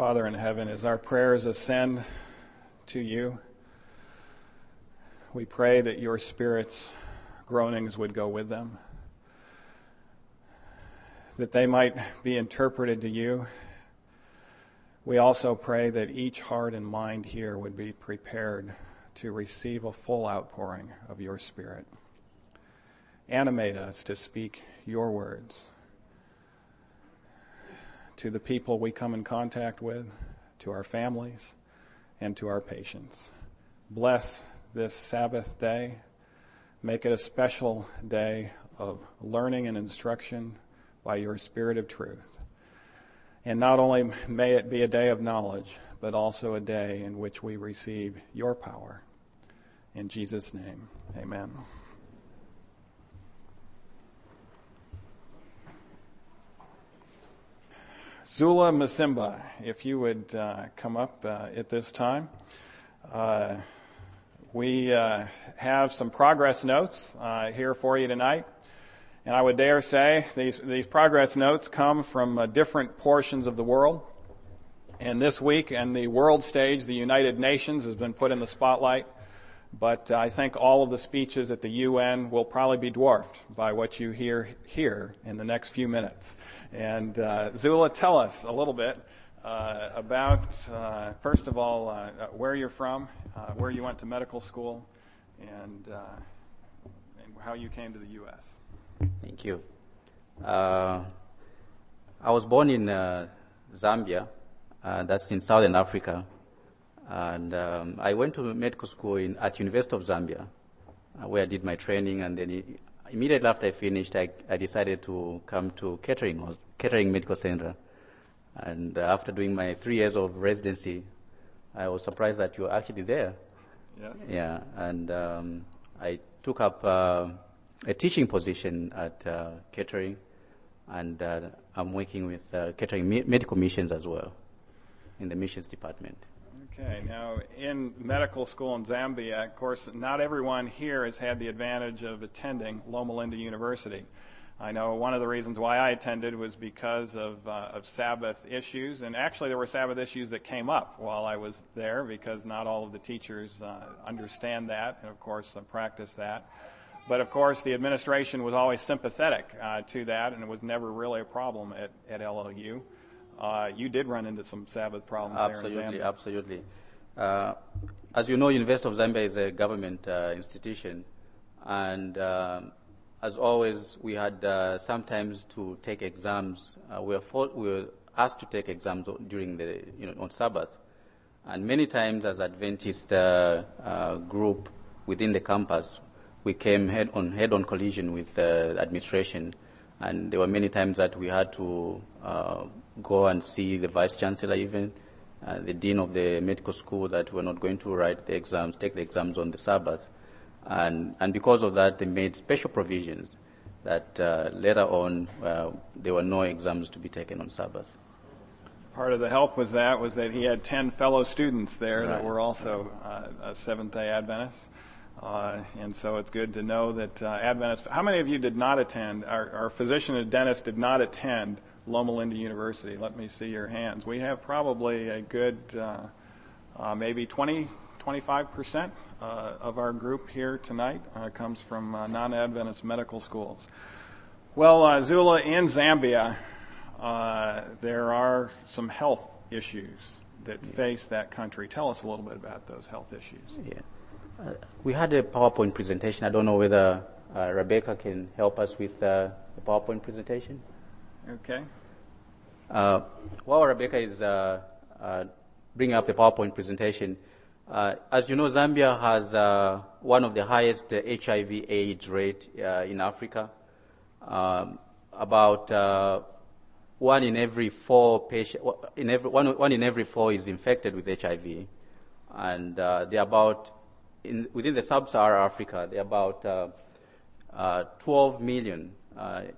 Father in heaven, as our prayers ascend to you, we pray that your Spirit's groanings would go with them, that they might be interpreted to you. We also pray that each heart and mind here would be prepared to receive a full outpouring of your Spirit. Animate us to speak your words to the people we come in contact with, to our families, and to our patients. Bless this Sabbath day. Make it a special day of learning and instruction by your Spirit of truth. And not only may it be a day of knowledge, but also a day in which we receive your power. In Jesus' name, amen. Zula Masimba, if you would uh, come up uh, at this time. Uh, we uh, have some progress notes uh, here for you tonight. And I would dare say these, these progress notes come from uh, different portions of the world. And this week, and the world stage, the United Nations has been put in the spotlight but I think all of the speeches at the UN will probably be dwarfed by what you hear here in the next few minutes. And uh, Zula, tell us a little bit uh, about, uh, first of all, uh, where you're from, uh, where you went to medical school, and, uh, and, how you came to the U.S. Thank you. I was born in Zambia, that's in southern Africa. And um, I went to medical school in, at University of Zambia, uh, where I did my training. And then immediately after I finished, I, I decided to come to Kettering, Kettering Medical Center. And uh, after doing my three years of residency, I was surprised that you were actually there. Yes. Yeah, and um, I took up uh, a teaching position at uh, Kettering, and uh, I'm working with uh, Kettering Medical Missions as well in the missions department. Okay, now in medical school in Zambia, of course, not everyone here has had the advantage of attending Loma Linda University. I know one of the reasons why I attended was because of, uh, of Sabbath issues, and actually there were Sabbath issues that came up while I was there because not all of the teachers uh, understand that, and of course uh, practice that. But of course, the administration was always sympathetic uh, to that, and it was never really a problem at, at LLU uh, you did run into some Sabbath problems absolutely, Absolutely, uh, as you know, University of Zambia is a government uh, institution, and um, as always, we had uh, sometimes to take exams. Uh, we, were for, we were asked to take exams during the, you know, on Sabbath, and many times as Adventist uh, group within the campus, we came head on head on collision with the administration, and there were many times that we had to go and see the vice chancellor even, uh, the dean of the medical school that we're not going to write the exams, take the exams on the Sabbath. And, and because of that, they made special provisions that uh, later on uh, there were no exams to be taken on Sabbath. Part of the help was that was that he had ten fellow students there right. that were also uh, Seventh Day Adventists, uh, and so it's good to know that uh, Adventists. How many of you did not attend? Our, our physician and dentist did not attend Loma Linda University. Let me see your hands. We have probably a good, uh, uh, maybe 20, 25% uh, of our group here tonight uh, comes from uh, non Adventist medical schools. Well, uh, Zula, in Zambia, there are some health issues that yeah. face that country. Tell us a little bit about those health issues. Yeah. we had a PowerPoint presentation. I don't know whether Rebecca can help us with the PowerPoint presentation. Okay. Uh, while Rebecca is uh, uh, bringing up the PowerPoint presentation, uh, as you know, Zambia has uh, one of the highest HIV/AIDS rate uh, in Africa. Um, about one in every four patient, in every, one, one in every four is infected with HIV, and they're about in, within the sub-Saharan Africa, there are about 12 million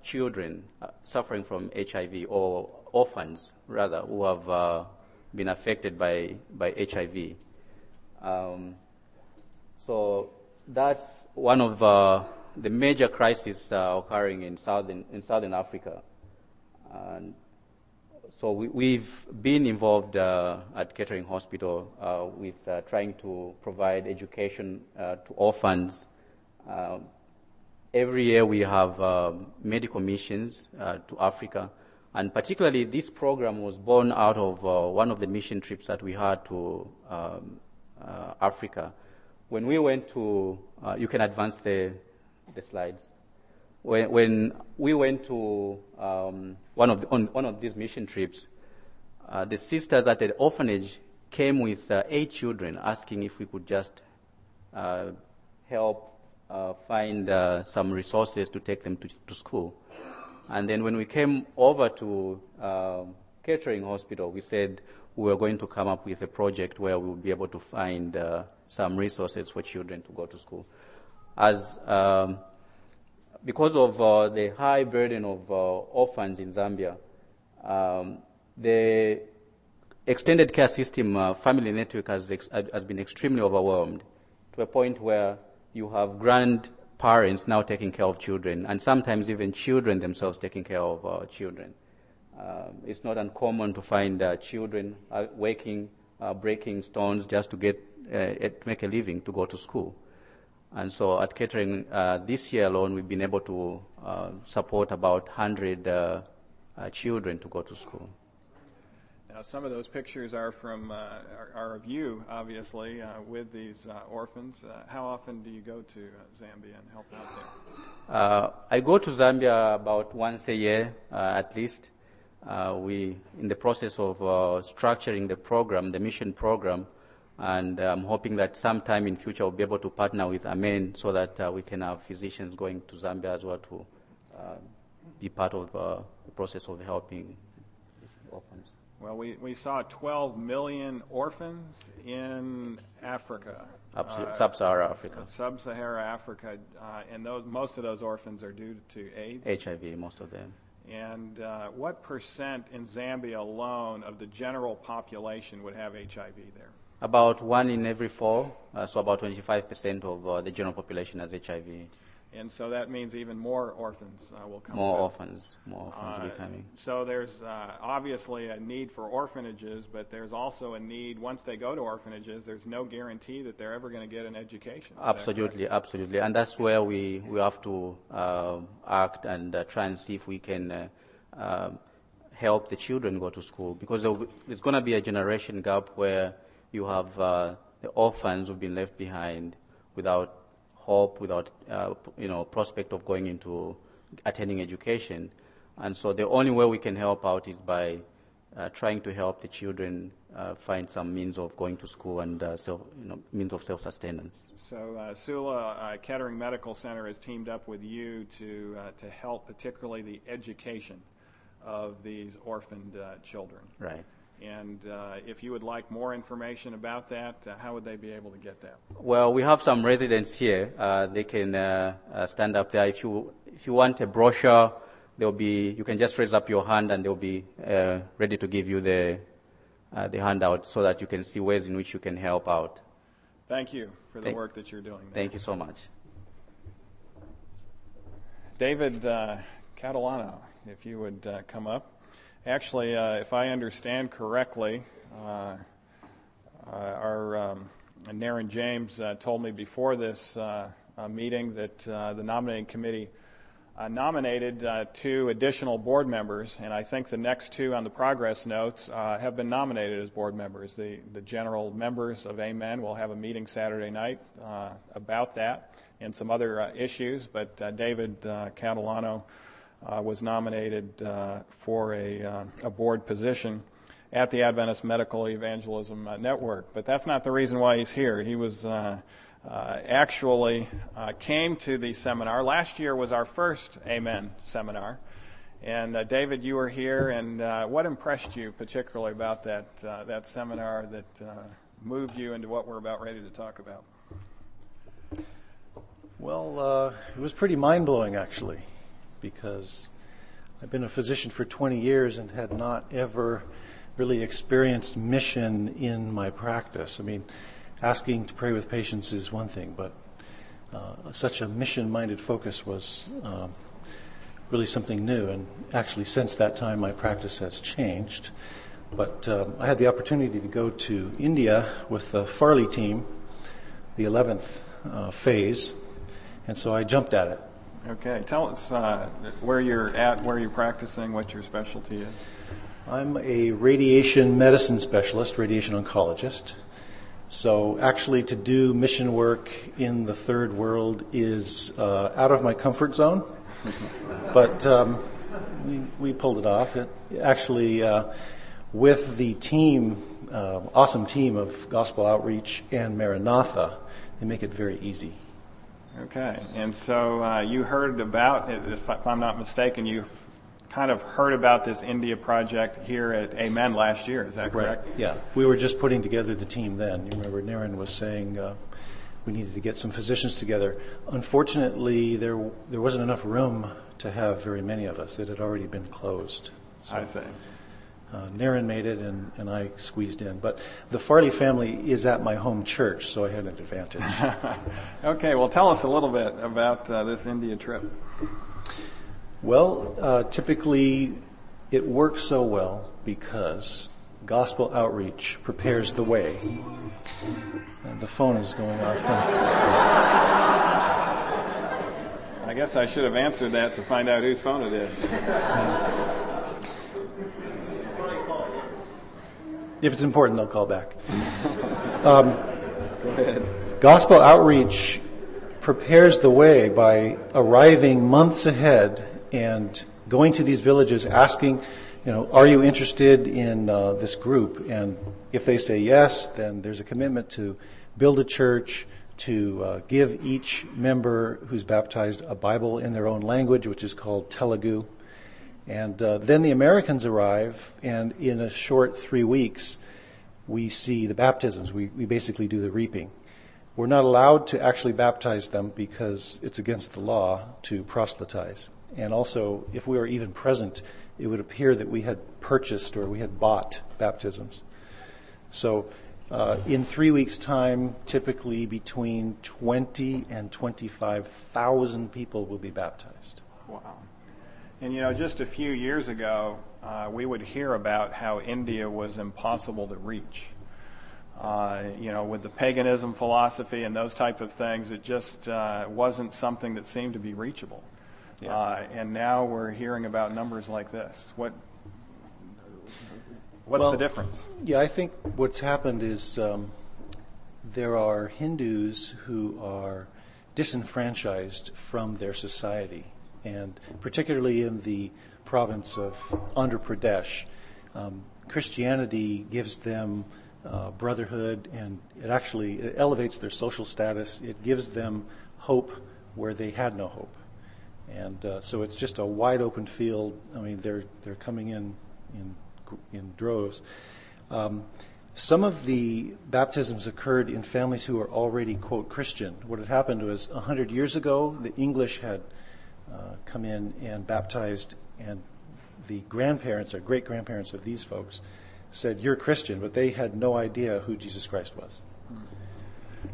children suffering from HIV or orphans, rather, who have uh, been affected by, by HIV. Um, so that's one of uh, the major crises uh, occurring in southern, in southern Africa. And so we, have been involved uh, at Kettering Hospital uh, with uh, trying to provide education uh, to orphans. Uh, every year we have um, medical missions uh, to Africa, and particularly this program was born out of one of the mission trips that we had to um, Africa. When we went to, you can advance the, the slides when, when we went to um, one, of the, on one of these mission trips, uh, the sisters at the orphanage came with uh, eight children asking if we could just uh, help uh, find uh, some resources to take them to, to, school. And then when we came over to um, Kettering Hospital, we said we were going to come up with a project where we would be able to find uh, some resources for children to go to school. As um, because of uh, the high burden of uh, orphans in Zambia, um, the extended care system uh, family network has, ex- has been extremely overwhelmed to a point where you have grandparents now taking care of children, and sometimes even children themselves taking care of uh, children. Um, it's not uncommon to find uh, children uh, waking, breaking stones just to get to make a living to go to school. And so at Kettering, uh, this year alone, we've been able to uh, support about 100 uh, uh, children to go to school. Now, some of those pictures are from uh, are, are, of you, obviously, uh, with these orphans. how often do you go to Zambia and help out there? I go to Zambia about once a year, at least. we, in the process of structuring the program, the mission program, and I'm hoping that sometime in future we'll be able to partner with Amen so that uh, we can have physicians going to Zambia as well to uh, be part of uh, the process of helping orphans. Well, we, we saw 12 million orphans in Africa. Uh, Sub-Saharan Africa. Sub-Saharan Africa, uh, and those, most of those orphans are due to AIDS. HIV, most of them. And uh, what percent in Zambia alone of the general population would have HIV there? About one in every four, uh, so about 25% of uh, the general population has HIV. And so that means even more orphans uh, will come. More orphans, more orphans will be uh, coming. So there's uh, obviously a need for orphanages, but there's also a need once they go to orphanages. There's no guarantee that they're ever going to get an education. Absolutely, absolutely, and that's where we we have to uh, act and try and see if we can. help the children go to school because there's going to be a generation gap where you have uh, the orphans who've been left behind without hope, without uh, you know prospect of going into attending education. And so the only way we can help out is by uh, trying to help the children uh, find some means of going to school and uh, self, you know, means of self-sustenance. So uh, Zula uh, Kettering Medical Center has teamed up with you to to help, particularly the education of these orphaned children. Right. And uh, if you would like more information about that, uh, how would they be able to get that? Well, we have some residents here. Uh, they can uh, uh, stand up there. If you if you want a brochure, they'll be. You can just raise up your hand, and they'll be uh, ready to give you the the handout so that you can see ways in which you can help out. Thank you for the thank, work that you're doing. There. Thank you so much, David Catalano. If you would come up. Actually, uh, if I understand correctly, uh, uh our um, Naren James uh, told me before this uh, meeting that the nominating committee nominated two additional board members, and I think the next two on the progress notes have been nominated as board members. The, the general members of Amen will have a meeting Saturday night about that and some other issues, but David Catalano uh, was nominated uh, for a, uh, a, board position at the Adventist Medical Evangelism uh, Network. But that's not the reason why he's here. He was uh, uh, actually came to the seminar. Last year was our first Amen seminar. And David, you were here, and what impressed you particularly about that that seminar that moved you into what we're about ready to talk about? Well, it was pretty mind blowing, actually because I've been a physician for 20 years and had not ever really experienced mission in my practice. I mean, asking to pray with patients is one thing, but uh, such a mission minded focus was uh, really something new. And actually, since that time, my practice has changed. But um, I had the opportunity to go to India with the Farley team, the 11th uh, phase, and so I jumped at it. Okay, tell us uh, where you're at, where you're practicing, what your specialty is. I'm a radiation medicine specialist, radiation oncologist. So actually, to do mission work in the third world is uh, out of my comfort zone, but um, we, we pulled it off. It actually, uh, with the team, uh, awesome team of Gospel Outreach and Maranatha, they make it very easy. Okay, and so uh, you heard about, if I'm not mistaken, you kind of heard about this India project here at Amen last year. Is that correct? Right. Yeah, we were just putting together the team then. You remember Naren was saying uh, we needed to get some physicians together. Unfortunately, there there wasn't enough room to have very many of us. It had already been closed. So. I see uh, Naren made it and, and I squeezed in. But the Farley family is at my home church, so I had an advantage. okay, well, tell us a little bit about uh, this India trip. Well, uh, typically it works so well because gospel outreach prepares the way. And the phone is going off. I guess I should have answered that to find out whose phone it is. If it's important, they'll call back. Um, gospel outreach prepares the way by arriving months ahead and going to these villages asking, you know, are you interested in uh, this group? And if they say yes, then there's a commitment to build a church, to uh, give each member who's baptized a Bible in their own language, which is called Telugu. And uh, then the Americans arrive, and in a short three weeks, we see the baptisms. We, we basically do the reaping. We're not allowed to actually baptize them because it's against the law to proselytize. And also, if we were even present, it would appear that we had purchased or we had bought baptisms. So, uh, in three weeks' time, typically between 20 and 25,000 people will be baptized. Wow. And you know, just a few years ago, uh, we would hear about how India was impossible to reach. Uh, you know, with the paganism philosophy and those type of things, it just uh, wasn't something that seemed to be reachable. Yeah. Uh, and now we're hearing about numbers like this. What What's well, the difference? Yeah, I think what's happened is um, there are Hindus who are disenfranchised from their society and particularly in the province of Andhra Pradesh, um, Christianity gives them uh, brotherhood, and it actually it elevates their social status. It gives them hope where they had no hope, and uh, so it's just a wide open field. I mean, they're they're coming in in in droves. Um, some of the baptisms occurred in families who were already quote Christian. What had happened was a hundred years ago, the English had uh, come in and baptized, and the grandparents or great grandparents of these folks said, You're Christian, but they had no idea who Jesus Christ was.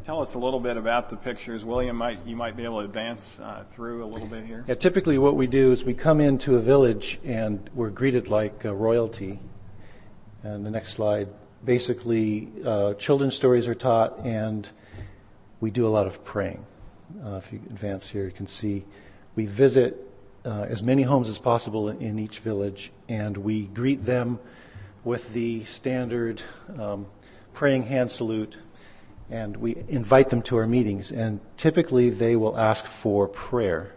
Tell us a little bit about the pictures. William, might, you might be able to advance uh, through a little bit here. Yeah, typically what we do is we come into a village and we're greeted like uh, royalty. And the next slide, basically, uh, children's stories are taught, and we do a lot of praying. Uh, if you advance here, you can see we visit uh, as many homes as possible in each village, and we greet them with the standard um, praying hand salute, and we invite them to our meetings. And typically, they will ask for prayer.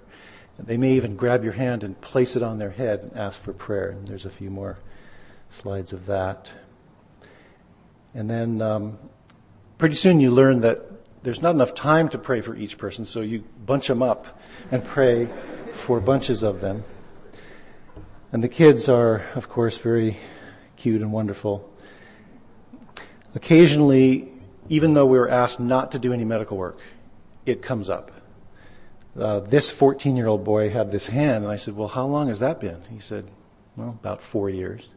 They may even grab your hand and place it on their head and ask for prayer. And there's a few more slides of that. And then um, pretty soon you learn that there's not enough time to pray for each person, so you bunch them up and pray for bunches of them. And the kids are, of course, very cute and wonderful. Occasionally, even though we were asked not to do any medical work, it comes up. Uh, this 14 year old boy had this hand, and I said, Well, how long has that been? He said, Well, about four years.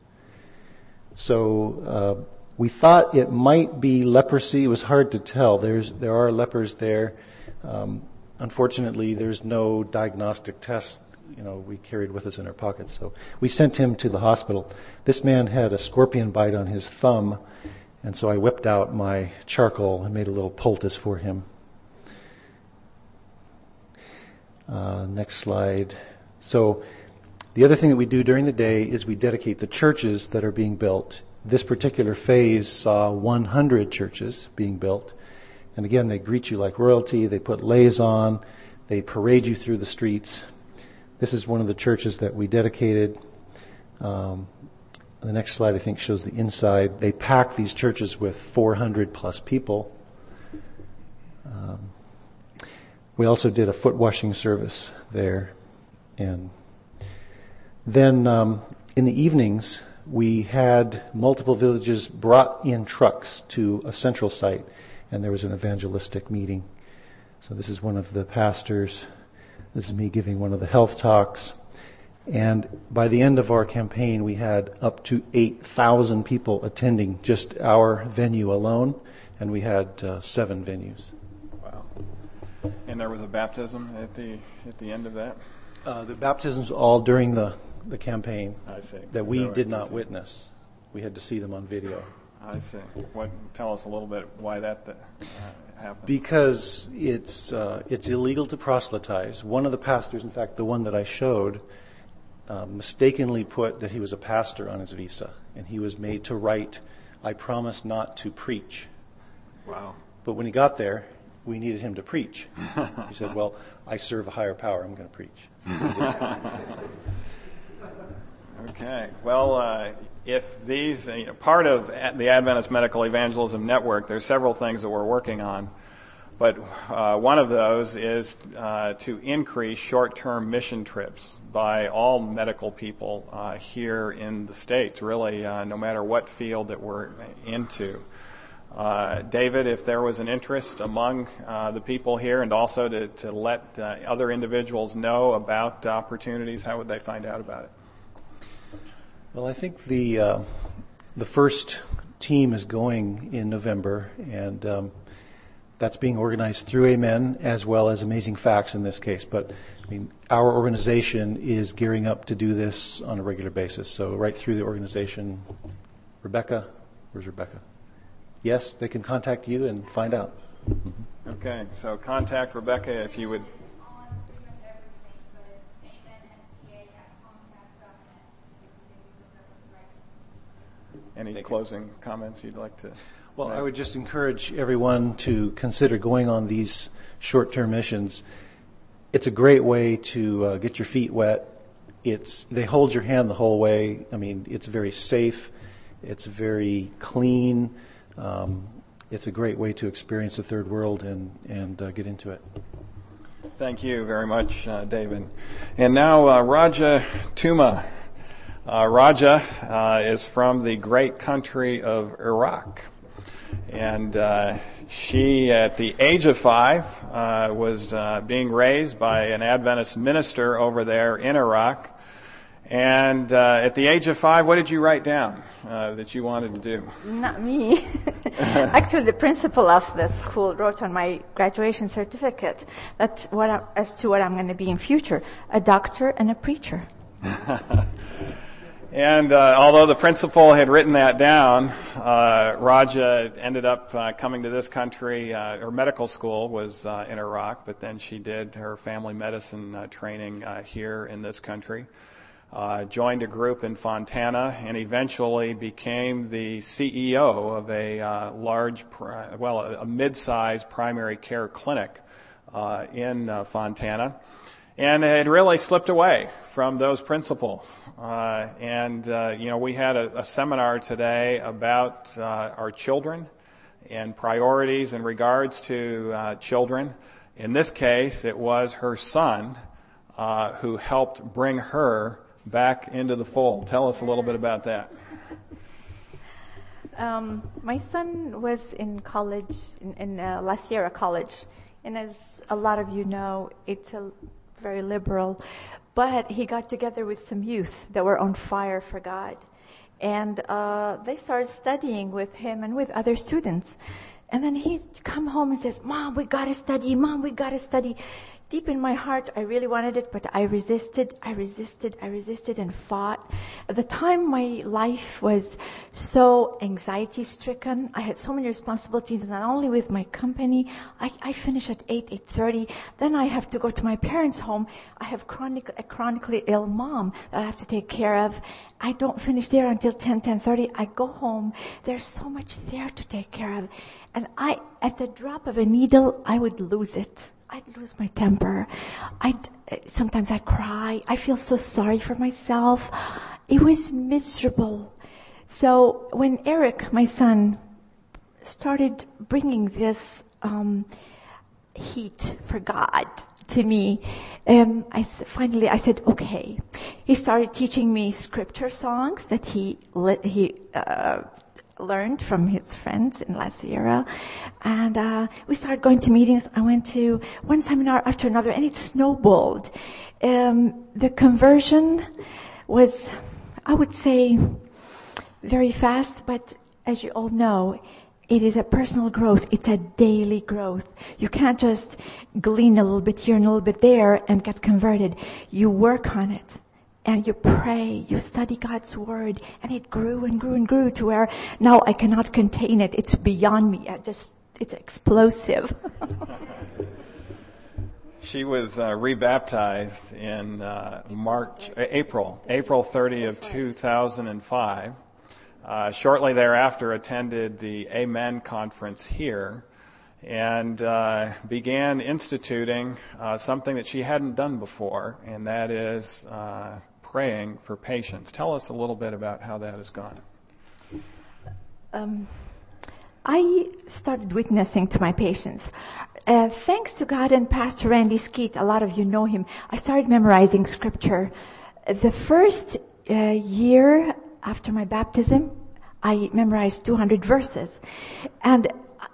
So, uh, we thought it might be leprosy. It was hard to tell. There's, there are lepers there. Um, unfortunately, there's no diagnostic test you know, we carried with us in our pockets. So we sent him to the hospital. This man had a scorpion bite on his thumb, and so I whipped out my charcoal and made a little poultice for him. Uh, next slide. So the other thing that we do during the day is we dedicate the churches that are being built. This particular phase saw 100 churches being built. And again, they greet you like royalty. They put leis on. They parade you through the streets. This is one of the churches that we dedicated. Um, the next slide, I think, shows the inside. They pack these churches with 400 plus people. Um, we also did a foot washing service there. And then um, in the evenings, we had multiple villages brought in trucks to a central site, and there was an evangelistic meeting. So this is one of the pastors. This is me giving one of the health talks. And by the end of our campaign, we had up to 8,000 people attending just our venue alone, and we had uh, seven venues. Wow. And there was a baptism at the at the end of that. Uh, the baptisms all during the the campaign. I see. That we did not witness. We had to see them on video. I see. What? Tell us a little bit why that uh, happened. Because it's uh, it's illegal to proselytize. One of the pastors, in fact, the one that I showed, uh, mistakenly put that he was a pastor on his visa, and he was made to write, "I promise not to preach." wow. But when he got there, we needed him to preach. he said, "Well, I serve a higher power. I'm going to preach." Okay. Well, uh, if these, you know, part of the Adventist Medical Evangelism Network, there's several things that we're working on. But uh, one of those is uh, to increase short-term mission trips by all medical people uh, here in the states. Really, uh, no matter what field that we're into. Uh, David, if there was an interest among uh, the people here, and also to, to let other individuals know about opportunities, how would they find out about it? Well, I think the uh, the first team is going in November, and um, that's being organized through Amen as well as Amazing Facts in this case. But I mean, our organization is gearing up to do this on a regular basis. So right through the organization, Rebecca, where's Rebecca? Yes, they can contact you and find out. Okay, so contact Rebecca if you would. on pretty much everything, but it's amensta@comcast.net. Any closing comments you'd like to? Well, make? I would just encourage everyone to consider going on these short-term missions. It's a great way to uh, get your feet wet. It's they hold your hand the whole way. I mean, it's very safe. It's very clean. Um, it's a great way to experience the third world and and uh, get into it. Thank you very much, uh, David. And now, uh, Raja Tuma. Uh, Raja uh, is from the great country of Iraq. And uh, she, at the age of five, uh, was uh, being raised by an Adventist minister over there in Iraq. And uh, at the age of five, what did you write down uh, that you wanted to do? Not me. Actually, the principal of the school wrote on my graduation certificate that what I, as to what I'm going to be in future, a doctor and a preacher. And uh, although the principal had written that down, uh, Raja ended up uh, coming to this country. Uh, her medical school was uh, in Iraq, but then she did her family medicine uh, training here in this country. Uh, joined a group in Fontana and eventually became the CEO of a large, well, a, mid-sized primary care clinic uh, in Fontana and had really slipped away from those principles. Uh, and uh, you know, we had a, a seminar today about uh, our children and priorities in regards to uh, children. In this case, it was her son uh, who helped bring her back into the fold. Tell us a little bit about that. Um, my son was in college, in, in uh, La Sierra College, and as a lot of you know, it's a very liberal. But he got together with some youth that were on fire for God, and uh, they started studying with him and with other students. And then he'd come home and says, "Mom, we gotta study. Mom, we gotta study." Deep in my heart, I really wanted it, but I resisted, I resisted, I resisted and fought. At the time, my life was so anxiety stricken. I had so many responsibilities, not only with my company. I, I finish at 8, 8.30. Then I have to go to my parents' home. I have chronic, a chronically ill mom that I have to take care of. I don't finish there until 10, 10.30. I go home. There's so much there to take care of. And I, at the drop of a needle, I would lose it. I'd lose my temper. I'd, sometimes I cry. I feel so sorry for myself. It was miserable. So when Eric, my son, started bringing this um, heat for God to me, um, I finally I said, okay. He started teaching me scripture songs that he he uh, learned from his friends in La Sierra. And uh, we started going to meetings. I went to one seminar after another, and it snowballed. Um, the conversion was, I would say, very fast, but as you all know, it is a personal growth. It's a daily growth. You can't just glean a little bit here and a little bit there and get converted. You work on it and you pray, you study God's word, and it grew and grew and grew to where now I cannot contain it. It's beyond me. I just, it's explosive. she was uh, rebaptized in uh, March, April, April 30 of 2005. Uh, shortly thereafter, attended the Amen conference here and uh, began instituting uh, something that she hadn't done before, and that is uh, praying for patients. Tell us a little bit about how that has gone. Um, I started witnessing to my patients. Uh, thanks to God and Pastor Randy Skeete, a lot of you know him, I started memorizing scripture. The first uh, year after my baptism, I memorized 200 verses. And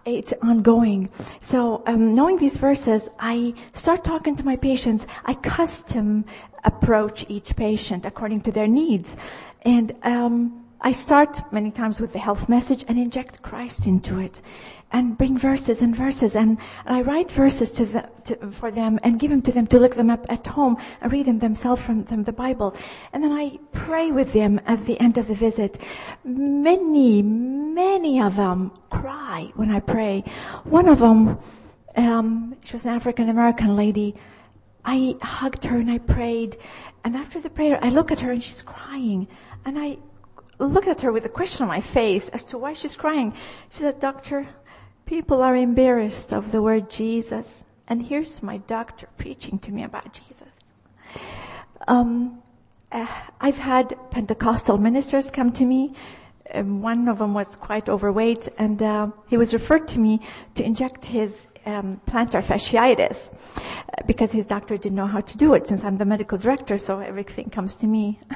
it's ongoing. So, um, knowing these verses, I start talking to my patients. I custom approach each patient according to their needs. And um, I start many times with the health message and inject Christ into it and bring verses and verses and, and I write verses to the, to, for them and give them to them to look them up at home and read them themselves from the Bible. And then I pray with them at the end of the visit. Many, many of them cry when I pray. One of them, um, she was an African American lady, I hugged her and I prayed. And after the prayer, I look at her and she's crying. And I look at her with a question on my face as to why she's crying. She said, Doctor, people are embarrassed of the word Jesus. And here's my doctor preaching to me about Jesus. Um, uh, I've had Pentecostal ministers come to me. Um, one of them was quite overweight, and uh, he was referred to me to inject his um, plantar fasciitis uh, because his doctor didn't know how to do it since I'm the medical director, so everything comes to me.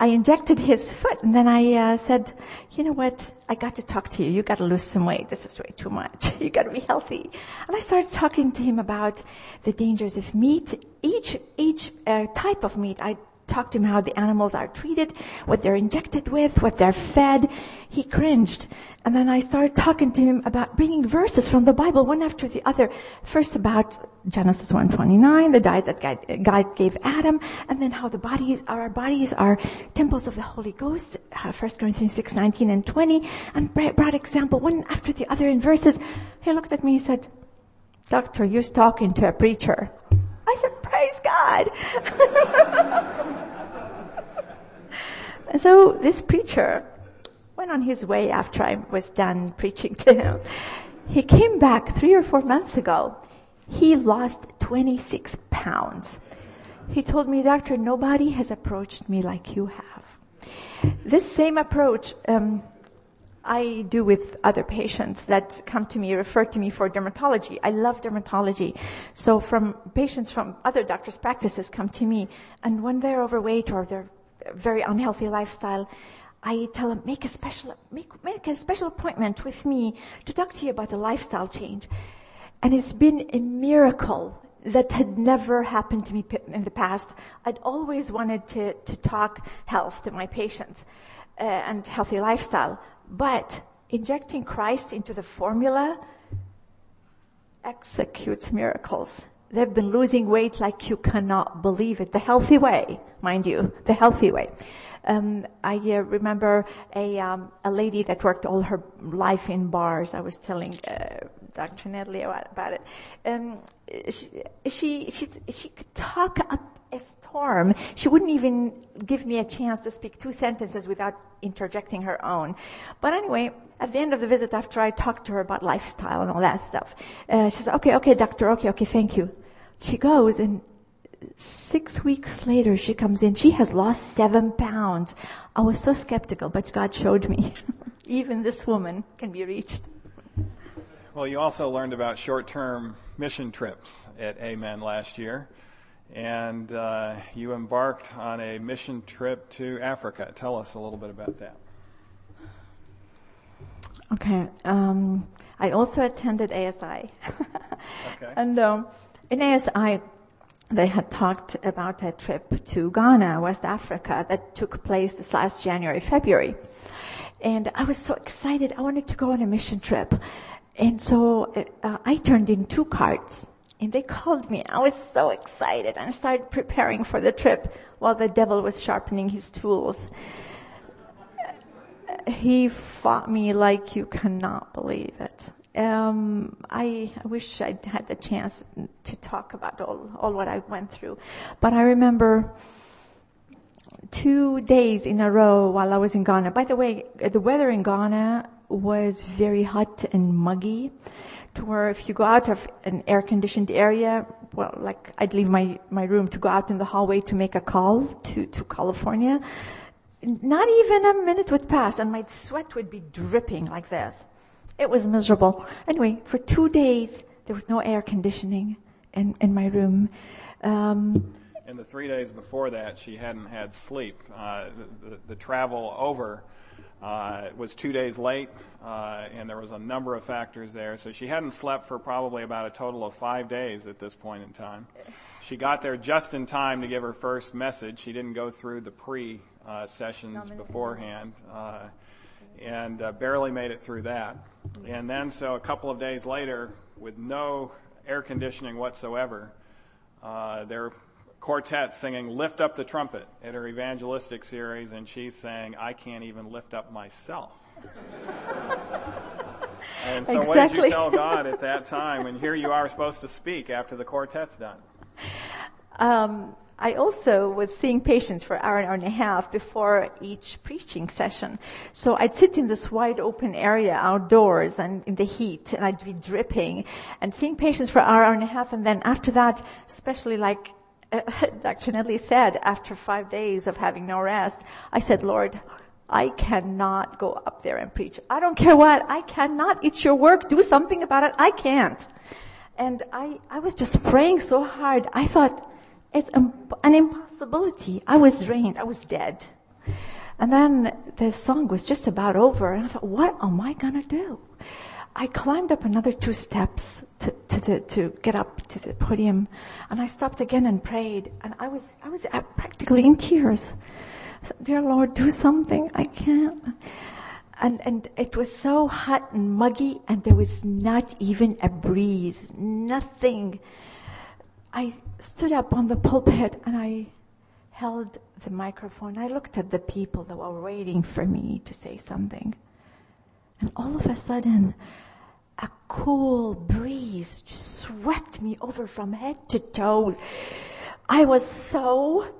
I injected his foot and then I uh, said, you know what? I got to talk to you. You got to lose some weight. This is way too much. you got to be healthy. And I started talking to him about the dangers of meat. Each, each uh, type of meat I talked to him how the animals are treated, what they're injected with, what they're fed. He cringed. And then I started talking to him about bringing verses from the Bible one after the other. First about Genesis 1:29, the diet that God gave Adam, and then how the bodies, our bodies are temples of the Holy Ghost, 1 uh, Corinthians 6:19 and 20, and brought example one after the other in verses. He looked at me and said, Doctor, you're talking to a preacher. Praise God. and so this preacher went on his way after I was done preaching to him. He came back three or four months ago. He lost 26 pounds. He told me, Doctor, nobody has approached me like you have. This same approach, um, I do with other patients that come to me, refer to me for dermatology. I love dermatology. So from patients from other doctors' practices come to me, and when they're overweight or they're very unhealthy lifestyle, I tell them, make a special, make, make a special appointment with me to talk to you about a lifestyle change. And it's been a miracle that had never happened to me in the past. I'd always wanted to, to talk health to my patients uh, and healthy lifestyle. But injecting Christ into the formula executes miracles. they've been losing weight like you cannot believe it. The healthy way, mind you, the healthy way. Um, I uh, remember a um, a lady that worked all her life in bars. I was telling uh, Dr. Nedley about it. Um, she, she she she could talk a storm. She wouldn't even give me a chance to speak two sentences without interjecting her own. But anyway, at the end of the visit, after I talked to her about lifestyle and all that stuff, uh, she said, "Okay, okay, doctor, okay, okay, thank you." She goes and six weeks later she comes in. She has lost seven pounds. I was so skeptical, but God showed me. Even this woman can be reached. Well, you also learned about short-term mission trips at Amen last year, and uh, you embarked on a mission trip to Africa. Tell us a little bit about that. Okay. Um, I also attended ASI. okay. And um, in ASI, they had talked about a trip to Ghana, West Africa, that took place this last January, February. And I was so excited. I wanted to go on a mission trip. And so uh, I turned in two cards and they called me. I was so excited and I started preparing for the trip while the devil was sharpening his tools. He fought me like you cannot believe it. Um, I, I, wish I'd had the chance to talk about all, all what I went through. But I remember two days in a row while I was in Ghana. By the way, the weather in Ghana was very hot and muggy to where if you go out of an air conditioned area, well, like I'd leave my, my room to go out in the hallway to make a call to, to California. Not even a minute would pass and my sweat would be dripping like this. It was miserable. Anyway, for two days, there was no air conditioning in, in my room. Um, and the three days before that, she hadn't had sleep. Uh, the, the, the, travel over uh, was two days late, uh, and there was a number of factors there. So she hadn't slept for probably about a total of five days at this point in time. She got there just in time to give her first message. She didn't go through the pre uh, sessions beforehand, uh, and uh, barely made it through that. And then, so a couple of days later, with no air conditioning whatsoever, uh, their quartet singing Lift Up the Trumpet at her evangelistic series, and she's saying, I can't even lift up myself. and so, exactly. what did you tell God at that time? And here you are supposed to speak after the quartet's done. Um, I also was seeing patients for an hour, hour and a half before each preaching session. So I'd sit in this wide open area outdoors and in the heat and I'd be dripping and seeing patients for an hour, hour and a half. And then after that, especially like Dr. Nedley said, after five days of having no rest, I said, Lord, I cannot go up there and preach. I don't care what. I cannot. It's your work. Do something about it. I can't. And I, I was just praying so hard. I thought, it's an impossibility. I was drained. I was dead. And then the song was just about over, and I thought, what am I gonna do? I climbed up another two steps to, to, the, to get up to the podium, and I stopped again and prayed, and I was, I was practically in tears. Dear Lord, do something. I can't. And, and it was so hot and muggy, and there was not even a breeze, nothing. I stood up on the pulpit and I held the microphone. I looked at the people that were waiting for me to say something. And all of a sudden, a cool breeze just swept me over from head to toes. I was so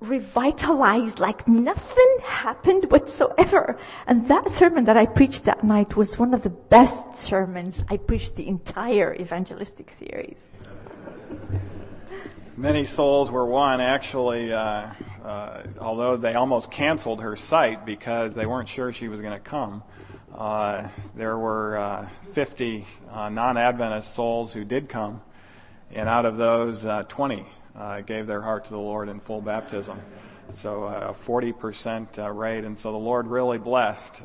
revitalized like nothing happened whatsoever. And that sermon that I preached that night was one of the best sermons I preached the entire evangelistic series. Many souls were won, actually, uh, uh, although they almost canceled her site because they weren't sure she was going to come. Uh, there were uh, 50 uh, non Adventist souls who did come, and out of those, uh, 20 gave their heart to the Lord in full baptism. So a 40% rate, and so the Lord really blessed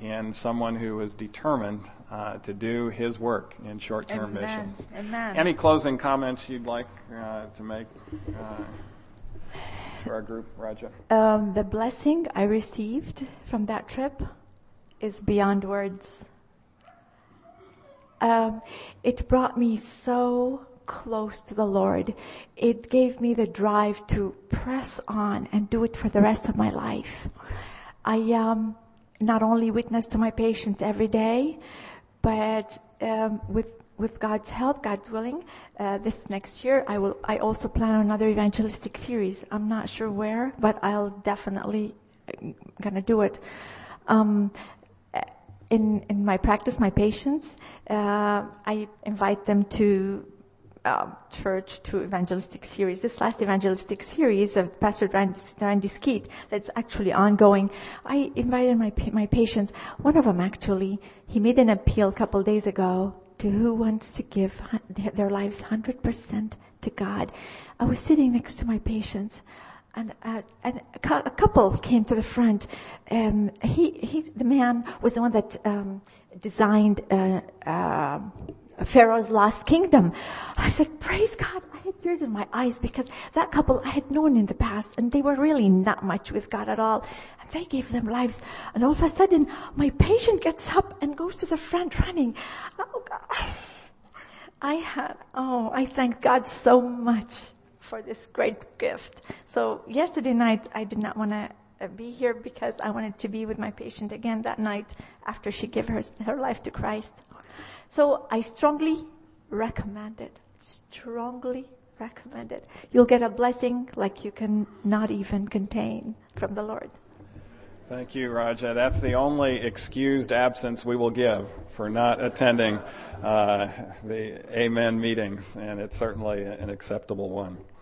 in someone who was determined uh, to do His work in short-term Amen. missions. Amen. Any closing comments you'd like uh, to make uh, for our group, Raja? Um, the blessing I received from that trip is beyond words. Um, it brought me so close to the Lord. It gave me the drive to press on and do it for the rest of my life. I um, not only witness to my patients every day, but um, with with God's help, God's willing, uh, this next year I will. I also plan another evangelistic series. I'm not sure where, but I'll definitely uh, gonna do it. Um, in in my practice, my patients, uh, I invite them to um, church to evangelistic series. This last evangelistic series of Pastor Randy, Randy Skeete that's actually ongoing. I invited my my patients. One of them actually, he made an appeal a couple days ago to who wants to give their lives 100% to God. I was sitting next to my patients, and, uh, and a couple came to the front. Um, he, he, the man was the one that um, designed uh, uh, Pharaoh's lost kingdom. I said, praise God. I had tears in my eyes because that couple I had known in the past and they were really not much with God at all. And they gave them lives. And all of a sudden, my patient gets up and goes to the front running. Oh God. I had, oh, I thank God so much for this great gift. So yesterday night, I did not want to uh, be here because I wanted to be with my patient again that night after she gave her, her life to Christ. So I strongly recommend it. Strongly recommend it. You'll get a blessing like you can not even contain from the Lord. Thank you, Raja. That's the only excused absence we will give for not attending uh, the Amen meetings, and it's certainly an acceptable one.